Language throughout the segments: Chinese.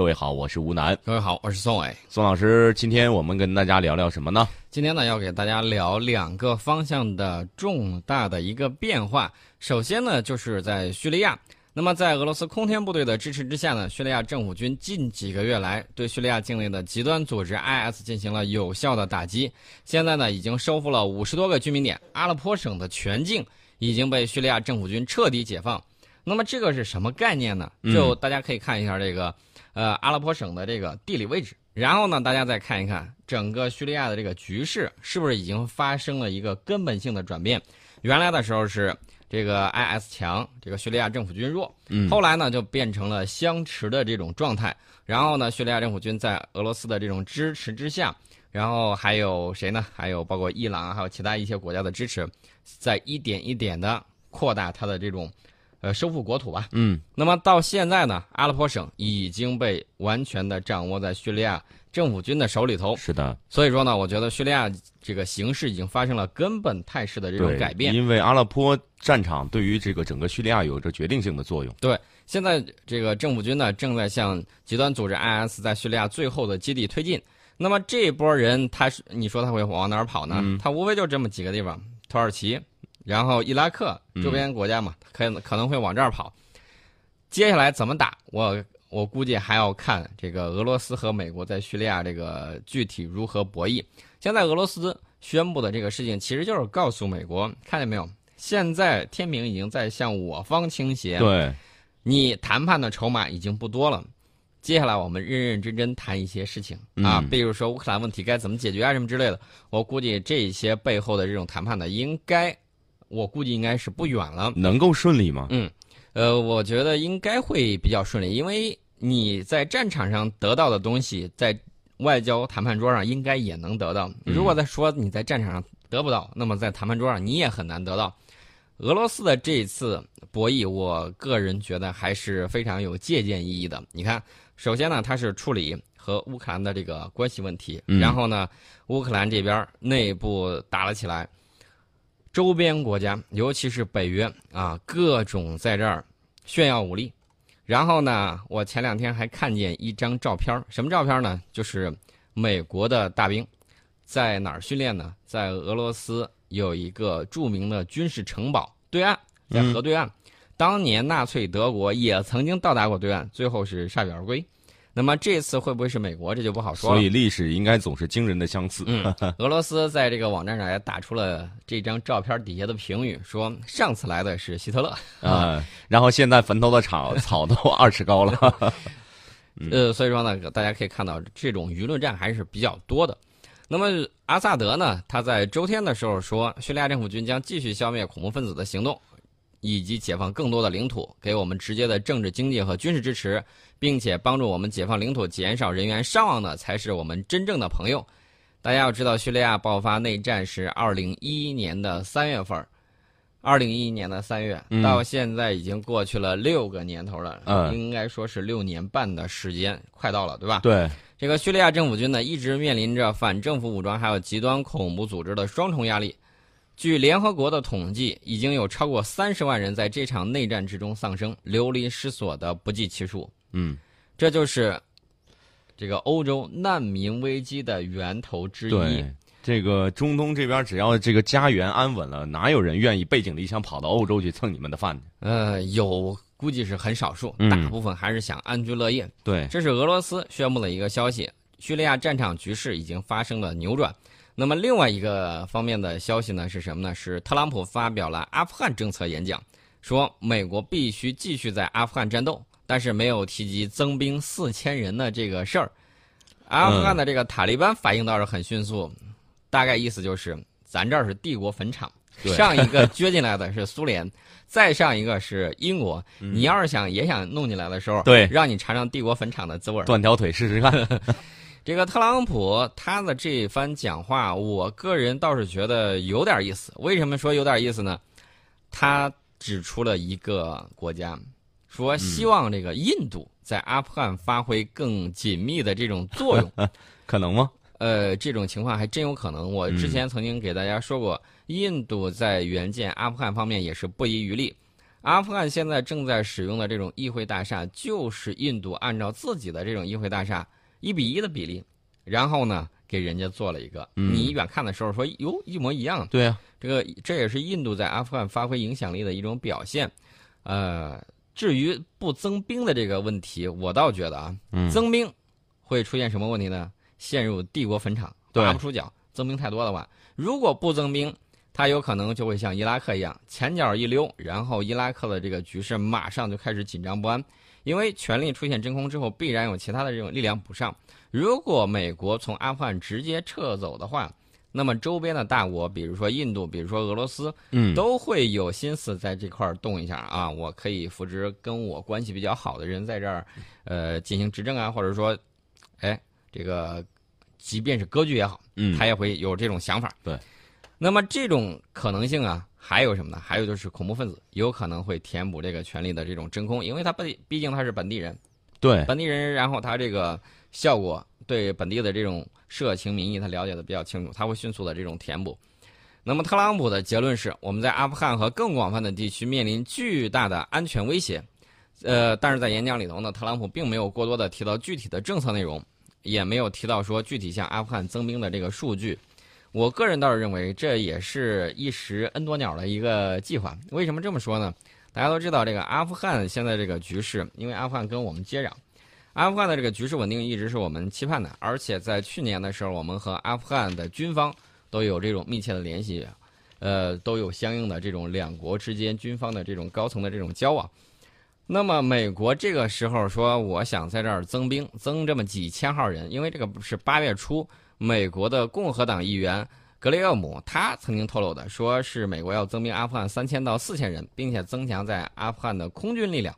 各位好，我是吴楠。各位好，我是宋伟。宋老师，今天我们跟大家聊聊什么呢？今天呢，要给大家聊两个方向的重大的一个变化。首先呢，就是在叙利亚。那么，在俄罗斯空天部队的支持之下呢，叙利亚政府军近几个月来对叙利亚境内的极端组织 IS 进行了有效的打击。现在呢，已经收复了五十多个居民点，阿勒颇省的全境已经被叙利亚政府军彻底解放。那么，这个是什么概念呢？就大家可以看一下这个，呃，阿拉伯省的这个地理位置。然后呢，大家再看一看整个叙利亚的这个局势是不是已经发生了一个根本性的转变？原来的时候是。这个 IS 强，这个叙利亚政府军弱，嗯，后来呢就变成了相持的这种状态。然后呢，叙利亚政府军在俄罗斯的这种支持之下，然后还有谁呢？还有包括伊朗，还有其他一些国家的支持，在一点一点的扩大它的这种，呃，收复国土吧。嗯，那么到现在呢，阿勒颇省已经被完全的掌握在叙利亚。政府军的手里头是的，所以说呢，我觉得叙利亚这个形势已经发生了根本态势的这种改变。因为阿勒颇战场对于这个整个叙利亚有着决定性的作用。对，现在这个政府军呢正在向极端组织 IS 在叙利亚最后的基地推进。那么这一波人，他是你说他会往哪儿跑呢？他无非就这么几个地方：土耳其，然后伊拉克周边国家嘛，可能可能会往这儿跑。接下来怎么打？我。我估计还要看这个俄罗斯和美国在叙利亚这个具体如何博弈。现在俄罗斯宣布的这个事情，其实就是告诉美国，看见没有？现在天平已经在向我方倾斜。对，你谈判的筹码已经不多了。接下来我们认认真真谈一些事情啊，比如说乌克兰问题该怎么解决啊，什么之类的。我估计这些背后的这种谈判呢，应该，我估计应该是不远了。能够顺利吗？嗯。呃，我觉得应该会比较顺利，因为你在战场上得到的东西，在外交谈判桌上应该也能得到。如果再说你在战场上得不到，那么在谈判桌上你也很难得到。俄罗斯的这一次博弈，我个人觉得还是非常有借鉴意义的。你看，首先呢，它是处理和乌克兰的这个关系问题，然后呢，乌克兰这边内部打了起来。周边国家，尤其是北约啊，各种在这儿炫耀武力。然后呢，我前两天还看见一张照片什么照片呢？就是美国的大兵在哪儿训练呢？在俄罗斯有一个著名的军事城堡对岸，在河对岸。当年纳粹德国也曾经到达过对岸，最后是铩羽而归。那么这次会不会是美国？这就不好说了。所以历史应该总是惊人的相似。嗯，俄罗斯在这个网站上也打出了这张照片底下的评语，说上次来的是希特勒啊，然后现在坟头的草草都二尺高了。呃，所以说呢，大家可以看到这种舆论战还是比较多的。那么阿萨德呢，他在周天的时候说，叙利亚政府军将继续消灭恐怖分子的行动。以及解放更多的领土，给我们直接的政治、经济和军事支持，并且帮助我们解放领土、减少人员伤亡的，才是我们真正的朋友。大家要知道，叙利亚爆发内战是二零一一年的三月份，二零一一年的三月，到现在已经过去了六个年头了，应该说是六年半的时间，快到了，对吧？对，这个叙利亚政府军呢，一直面临着反政府武装还有极端恐怖组织的双重压力。据联合国的统计，已经有超过三十万人在这场内战之中丧生，流离失所的不计其数。嗯，这就是这个欧洲难民危机的源头之一。对，这个中东这边只要这个家园安稳了，哪有人愿意背井离乡跑到欧洲去蹭你们的饭呢？呃，有，估计是很少数，大部分还是想安居乐业。对，这是俄罗斯宣布的一个消息：叙利亚战场局势已经发生了扭转。那么另外一个方面的消息呢是什么呢？是特朗普发表了阿富汗政策演讲，说美国必须继续在阿富汗战斗，但是没有提及增兵四千人的这个事儿。阿富汗的这个塔利班反应倒是很迅速，大概意思就是咱这儿是帝国坟场，上一个撅进来的是苏联，再上一个是英国，你要是想也想弄进来的时候，对，让你尝尝帝国坟场的滋味，断条腿试试看。这个特朗普他的这番讲话，我个人倒是觉得有点意思。为什么说有点意思呢？他指出了一个国家，说希望这个印度在阿富汗发挥更紧密的这种作用，可能吗？呃，这种情况还真有可能。我之前曾经给大家说过，印度在援建阿富汗方面也是不遗余力。阿富汗现在正在使用的这种议会大厦，就是印度按照自己的这种议会大厦一比一的比例，然后呢给人家做了一个。嗯你远看的时候说哟一模一样，对啊，这个这也是印度在阿富汗发挥影响力的一种表现。呃，至于不增兵的这个问题，我倒觉得啊，嗯增兵会出现什么问题呢？陷入帝国坟场，对拔不出脚。增兵太多的话，如果不增兵，他有可能就会像伊拉克一样，前脚一溜，然后伊拉克的这个局势马上就开始紧张不安，因为权力出现真空之后，必然有其他的这种力量补上。如果美国从阿富汗直接撤走的话，那么周边的大国，比如说印度，比如说俄罗斯，嗯，都会有心思在这块儿动一下啊！我可以扶植跟我关系比较好的人在这儿，呃，进行执政啊，或者说，哎，这个即便是割据也好，嗯，他也会有这种想法。对。那么这种可能性啊，还有什么呢？还有就是恐怖分子有可能会填补这个权力的这种真空，因为他本毕竟他是本地人，对，本地人，然后他这个效果对本地的这种社情民意他了解的比较清楚，他会迅速的这种填补。那么特朗普的结论是，我们在阿富汗和更广泛的地区面临巨大的安全威胁。呃，但是在演讲里头呢，特朗普并没有过多的提到具体的政策内容，也没有提到说具体向阿富汗增兵的这个数据。我个人倒是认为，这也是一石 N 多鸟的一个计划。为什么这么说呢？大家都知道，这个阿富汗现在这个局势，因为阿富汗跟我们接壤，阿富汗的这个局势稳定一直是我们期盼的。而且在去年的时候，我们和阿富汗的军方都有这种密切的联系，呃，都有相应的这种两国之间军方的这种高层的这种交往。那么美国这个时候说，我想在这儿增兵，增这么几千号人，因为这个是八月初，美国的共和党议员格雷厄姆他曾经透露的，说是美国要增兵阿富汗三千到四千人，并且增强在阿富汗的空军力量。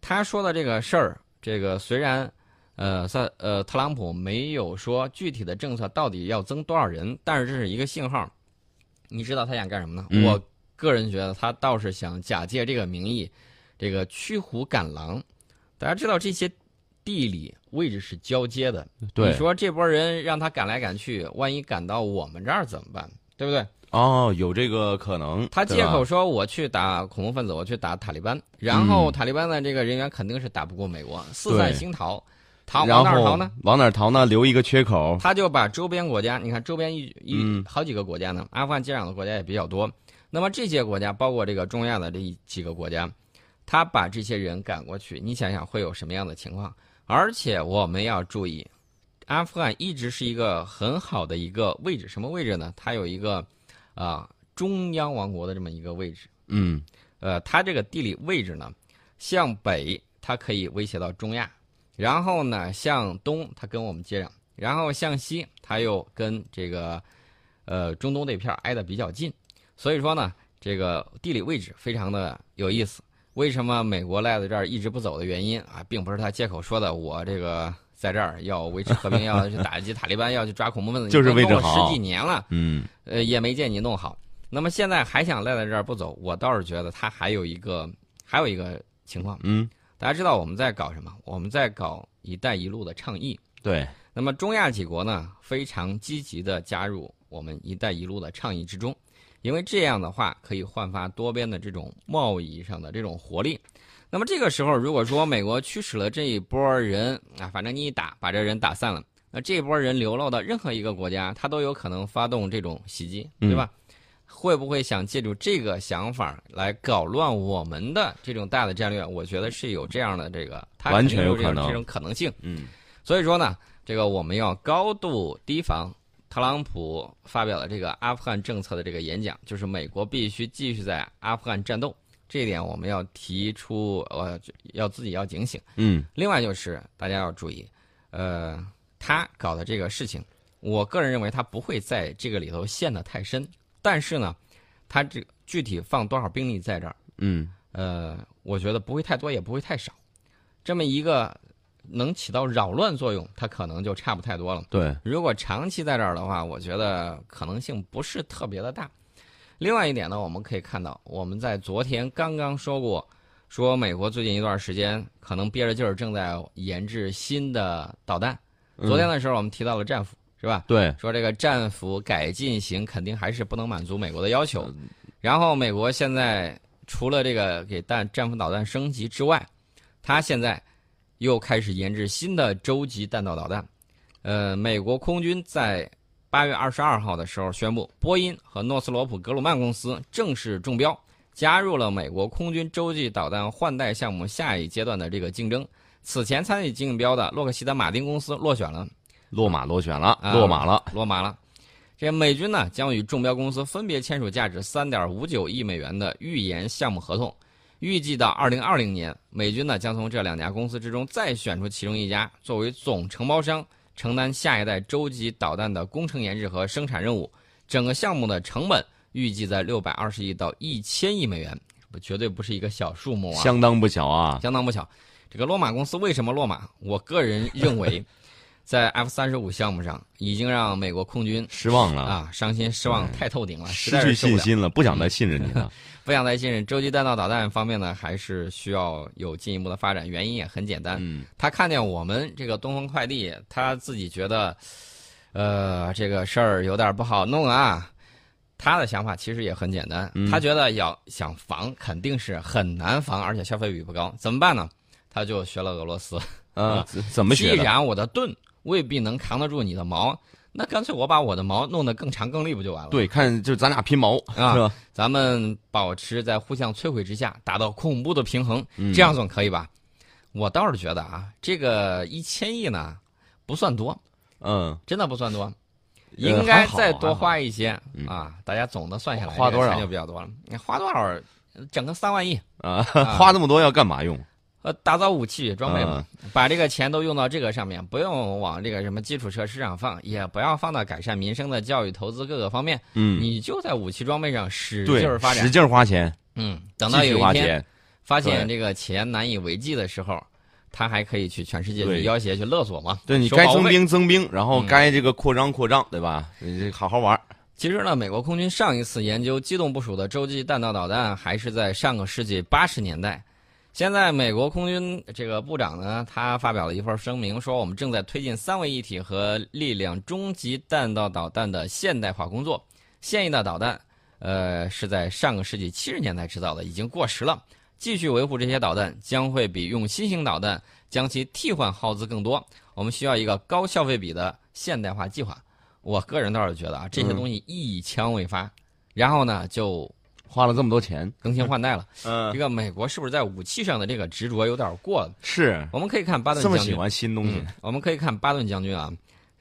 他说的这个事儿，这个虽然，呃，萨呃特朗普没有说具体的政策到底要增多少人，但是这是一个信号。你知道他想干什么呢？嗯我个人觉得他倒是想假借这个名义，这个驱虎赶狼。大家知道这些地理位置是交接的，对你，说这波人让他赶来赶去，万一赶到我们这儿怎么办？对不对？哦，有这个可能，他借口说我去打恐怖分子，我去打塔利班，然后嗯塔利班的这个人员肯定是打不过美国，四散对星逃，逃往哪儿逃呢？往哪儿逃呢？留一个缺口。他就把周边国家，你看周边一一、嗯好几个国家呢，阿富汗接壤的国家也比较多。那么这些国家，包括这个中亚的这几个国家，他把这些人赶过去，你想想会有什么样的情况？而且我们要注意，阿富汗一直是一个很好的一个位置，什么位置呢？它有一个啊、中央王国的这么一个位置。嗯，呃，它这个地理位置呢，向北它可以威胁到中亚，然后呢向东它跟我们接壤，然后向西它又跟这个呃中东那片儿挨得比较近，所以说呢，这个地理位置非常的有意思。为什么美国赖在这儿一直不走的原因啊，并不是他借口说的，我这个在这儿要维持和平，要去打击塔利班，要去抓恐怖分子，就是你都弄了位置好十几年了，嗯，呃，也没见你弄好。那么现在还想赖在这儿不走，我倒是觉得他还有一个还有一个情况，嗯，大家知道我们在搞什么？我们在搞“一带一路”的倡议。对，那么中亚几国呢，非常积极的加入我们“一带一路”的倡议之中，因为这样的话可以焕发多边的这种贸易上的这种活力。那么这个时候，如果说美国驱使了这一波人啊，反正你一打把这人打散了，那这波人流落到任何一个国家，他都有可能发动这种袭击，对吧？会不会想借助这个想法来搞乱我们的这种大的战略？我觉得是有这样的这个，他完全有可能这种可能性。嗯，所以说呢，这个我们要高度提防特朗普发表了这个阿富汗政策的这个演讲，就是美国必须继续在阿富汗战斗，这一点我们要提出，呃，要自己要警醒。嗯，另外就是大家要注意，呃，他搞的这个事情，我个人认为他不会在这个里头陷得太深，但是呢，他这具体放多少兵力在这儿，嗯，呃，我觉得不会太多，也不会太少，这么一个能起到扰乱作用，它可能就差不太多了。对，如果长期在这儿的话，我觉得可能性不是特别的大。另外一点呢，我们可以看到，我们在昨天刚刚说过，说美国最近一段时间可能憋着劲儿正在研制新的导弹。嗯昨天的时候我们提到了战斧，是吧？对，说这个战斧改进型肯定还是不能满足美国的要求。然后美国现在除了这个给弹战斧导弹升级之外，它现在又开始研制新的洲际弹道导弹。呃，美国空军在八月二十二号的时候宣布，波音和诺斯罗普格鲁曼公司正式中标，加入了美国空军洲际导弹换代项目下一阶段的这个竞争。此前参与竞标的洛克希德马丁公司落选了，落马落选了，啊落马了。落马了。这美军呢将与中标公司分别签署价值三点五九亿美元的预研项目合同，预计到二零二零年，美军呢将从这两家公司之中再选出其中一家作为总承包商，承担下一代洲际导弹的工程研制和生产任务。整个项目的成本预计在六百二十亿到一千亿美元，不绝对不是一个小数目啊，相当不小啊！相当不小。这个洛马公司为什么落马？我个人认为，在 F 三十五项目上已经让美国空军失望了，啊伤心失望太透顶了，失去。信心了，不想再信任你了。不想再信任洲际弹道导弹方面呢，还是需要有进一步的发展。原因也很简单，嗯，他看见我们这个东风快递，他自己觉得，呃，这个事儿有点不好弄啊。他的想法其实也很简单，嗯他觉得要想防肯定是很难防，而且消费比不高，怎么办呢？他就学了俄罗斯。啊，怎怎么既学既？然我的盾未必能扛得住你的毛，那干脆我把我的毛弄得更长更利，不就完了？对，看就是咱俩拼毛啊是吧？咱们保持在互相摧毁之下，达到恐怖的平衡，嗯这样总可以吧？我倒是觉得啊，这个一千亿呢，不算多，嗯，真的不算多，呃应该再多花一些嗯啊。大家总的算下来，花多少钱就比较多了。你花多少？整个三万亿，啊，花那么多要干嘛用？呃，打造武器装备嘛，嗯把这个钱都用到这个上面，不用往这个什么基础设施上放，也不要放到改善民生的教育投资各个方面，嗯，你就在武器装备上使劲儿发展使。劲儿花钱，嗯，等到有一天。发现这个钱难以为继的时候，他还可以去全世界去要挟、去勒索嘛。对你该增兵增兵，然后嗯该这个扩张扩张，对吧？你这好好玩。其实呢，美国空军上一次研究机动部署的洲际弹道导弹还是在上个世纪八十年代。现在美国空军这个部长呢，他发表了一份声明，说我们正在推进三位一体和力量终极弹道导弹的现代化工作。现役的导弹，呃，是在上个世纪七十年代制造的，已经过时了。继续维护这些导弹，将会比用新型导弹将其替换耗资更多。我们需要一个高消费比的现代化计划。我个人倒是觉得啊，这些嗯东西一枪未发，然后呢就花了这么多钱，更新换代了。嗯这，个美国是不是在武器上的这个执着有点过了？是我们可以看巴顿将军，这么喜欢新东西嗯，我们可以看巴顿将军啊，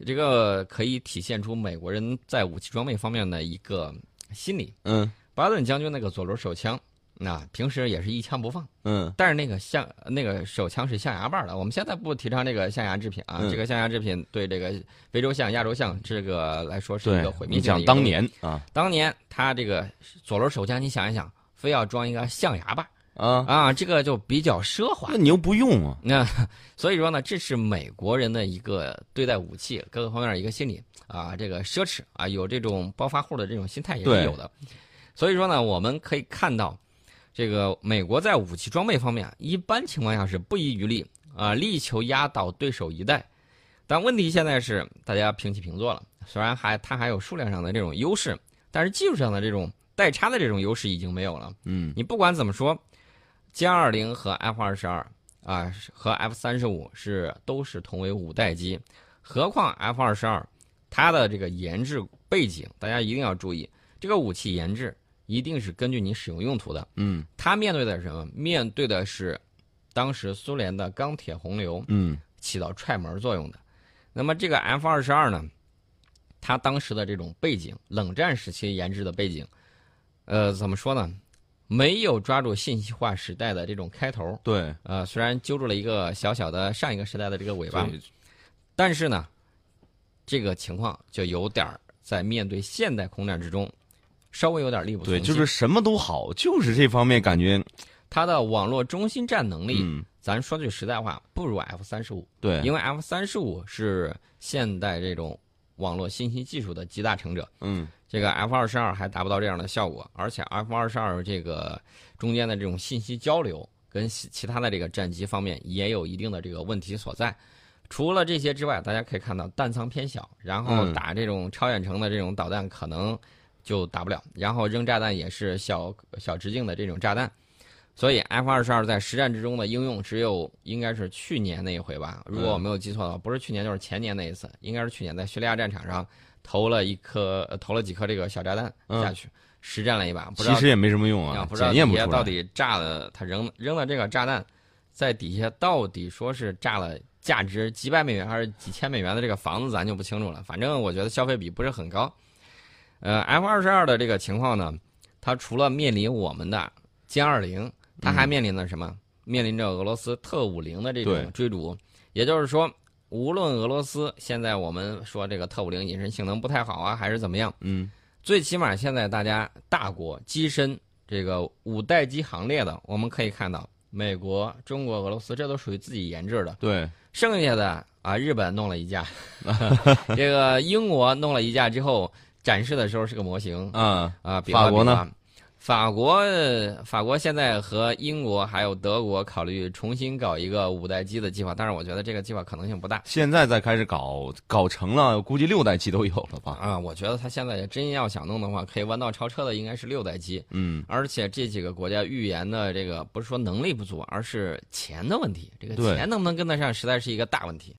这个可以体现出美国人在武器装备方面的一个心理。嗯巴顿将军那个左轮手枪，那平时也是一枪不放，嗯但是那个象那个手枪是象牙把的。我们现在不提倡这个象牙制品啊，嗯这个象牙制品对这个非洲象、亚洲象这个来说是一个毁，灭性的一个东西当年啊当年他这个左轮手枪，你想一想，非要装一个象牙把啊，啊，这个就比较奢华那。你又不用啊，那所以说呢，这是美国人的一个对待武器各个方面一个心理啊，这个奢侈啊，有这种暴发户的这种心态也是有的。所以说呢，我们可以看到，这个美国在武器装备方面，一般情况下是不遗余力啊，力求压倒对手一代。但问题现在是大家平起平坐了，虽然还它还有数量上的这种优势，但是技术上的这种代差的这种优势已经没有了。嗯你不管怎么说，歼二零和 F 二十二啊和 F 三十五是都是同为五代机，何况 F 二十二它的这个研制背景，大家一定要注意，这个武器研制一定是根据你使用用途的。嗯它面对的是什么？面对的是当时苏联的钢铁洪流嗯起到踹门作用的。那么这个 F 二十二呢，它当时的这种背景，冷战时期研制的背景，呃，怎么说呢？没有抓住信息化时代的这种开头，对呃，虽然揪住了一个小小的上一个时代的这个尾巴，但是呢，这个情况就有点儿在面对现代空战之中，稍微有点力不从对，就是什么都好，就是这方面感觉它的网络中心战能力，嗯咱说句实在话，不如 F 三十五。对，因为 F 三十五是现代这种网络信息技术的集大成者，嗯这个 F 二十二还达不到这样的效果，而且 F 二十二这个中间的这种信息交流跟其其他的这个战机方面也有一定的这个问题所在。除了这些之外，大家可以看到弹仓偏小，然后嗯打这种超远程的这种导弹可能就打不了。然后扔炸弹也是小小直径的这种炸弹，所以 F 二十二在实战之中的应用只有应该是去年那一回吧，如果我没有记错的话，不是去年就是前年那一次，应该是去年在叙利亚战场上投了一颗、呃投了几颗这个小炸弹下去，实战了一把，不知道其实也没什么用啊，不知道检验不出来。底下到底炸了，他扔扔了这个炸弹，在底下到底说是炸了价值几百美元还是几千美元的这个房子，咱就不清楚了。反正我觉得消费比不是很高。呃，F 二十二的这个情况呢，它除了面临我们的歼二零，它还面临着什么？面临着俄罗斯特五零的这种追逐。也就是说，无论俄罗斯现在我们说这个特五零隐身性能不太好啊，还是怎么样，嗯，最起码现在大家大国跻身这个五代机行列的，我们可以看到，美国、中国、俄罗斯这都属于自己研制的，对，剩下的啊，日本弄了一架，这个英国弄了一架之后展示的时候是个模型啊，啊，比法国呢？法国，呃法国现在和英国还有德国考虑重新搞一个五代机的计划，但是我觉得这个计划可能性不大。现在再开始搞，搞成了，估计六代机都有了吧？啊，我觉得他现在真要想弄的话，可以弯道超车的应该是六代机。嗯，而且这几个国家预言的这个不是说能力不足，而是钱的问题。这个钱能不能跟得上，实在是一个大问题。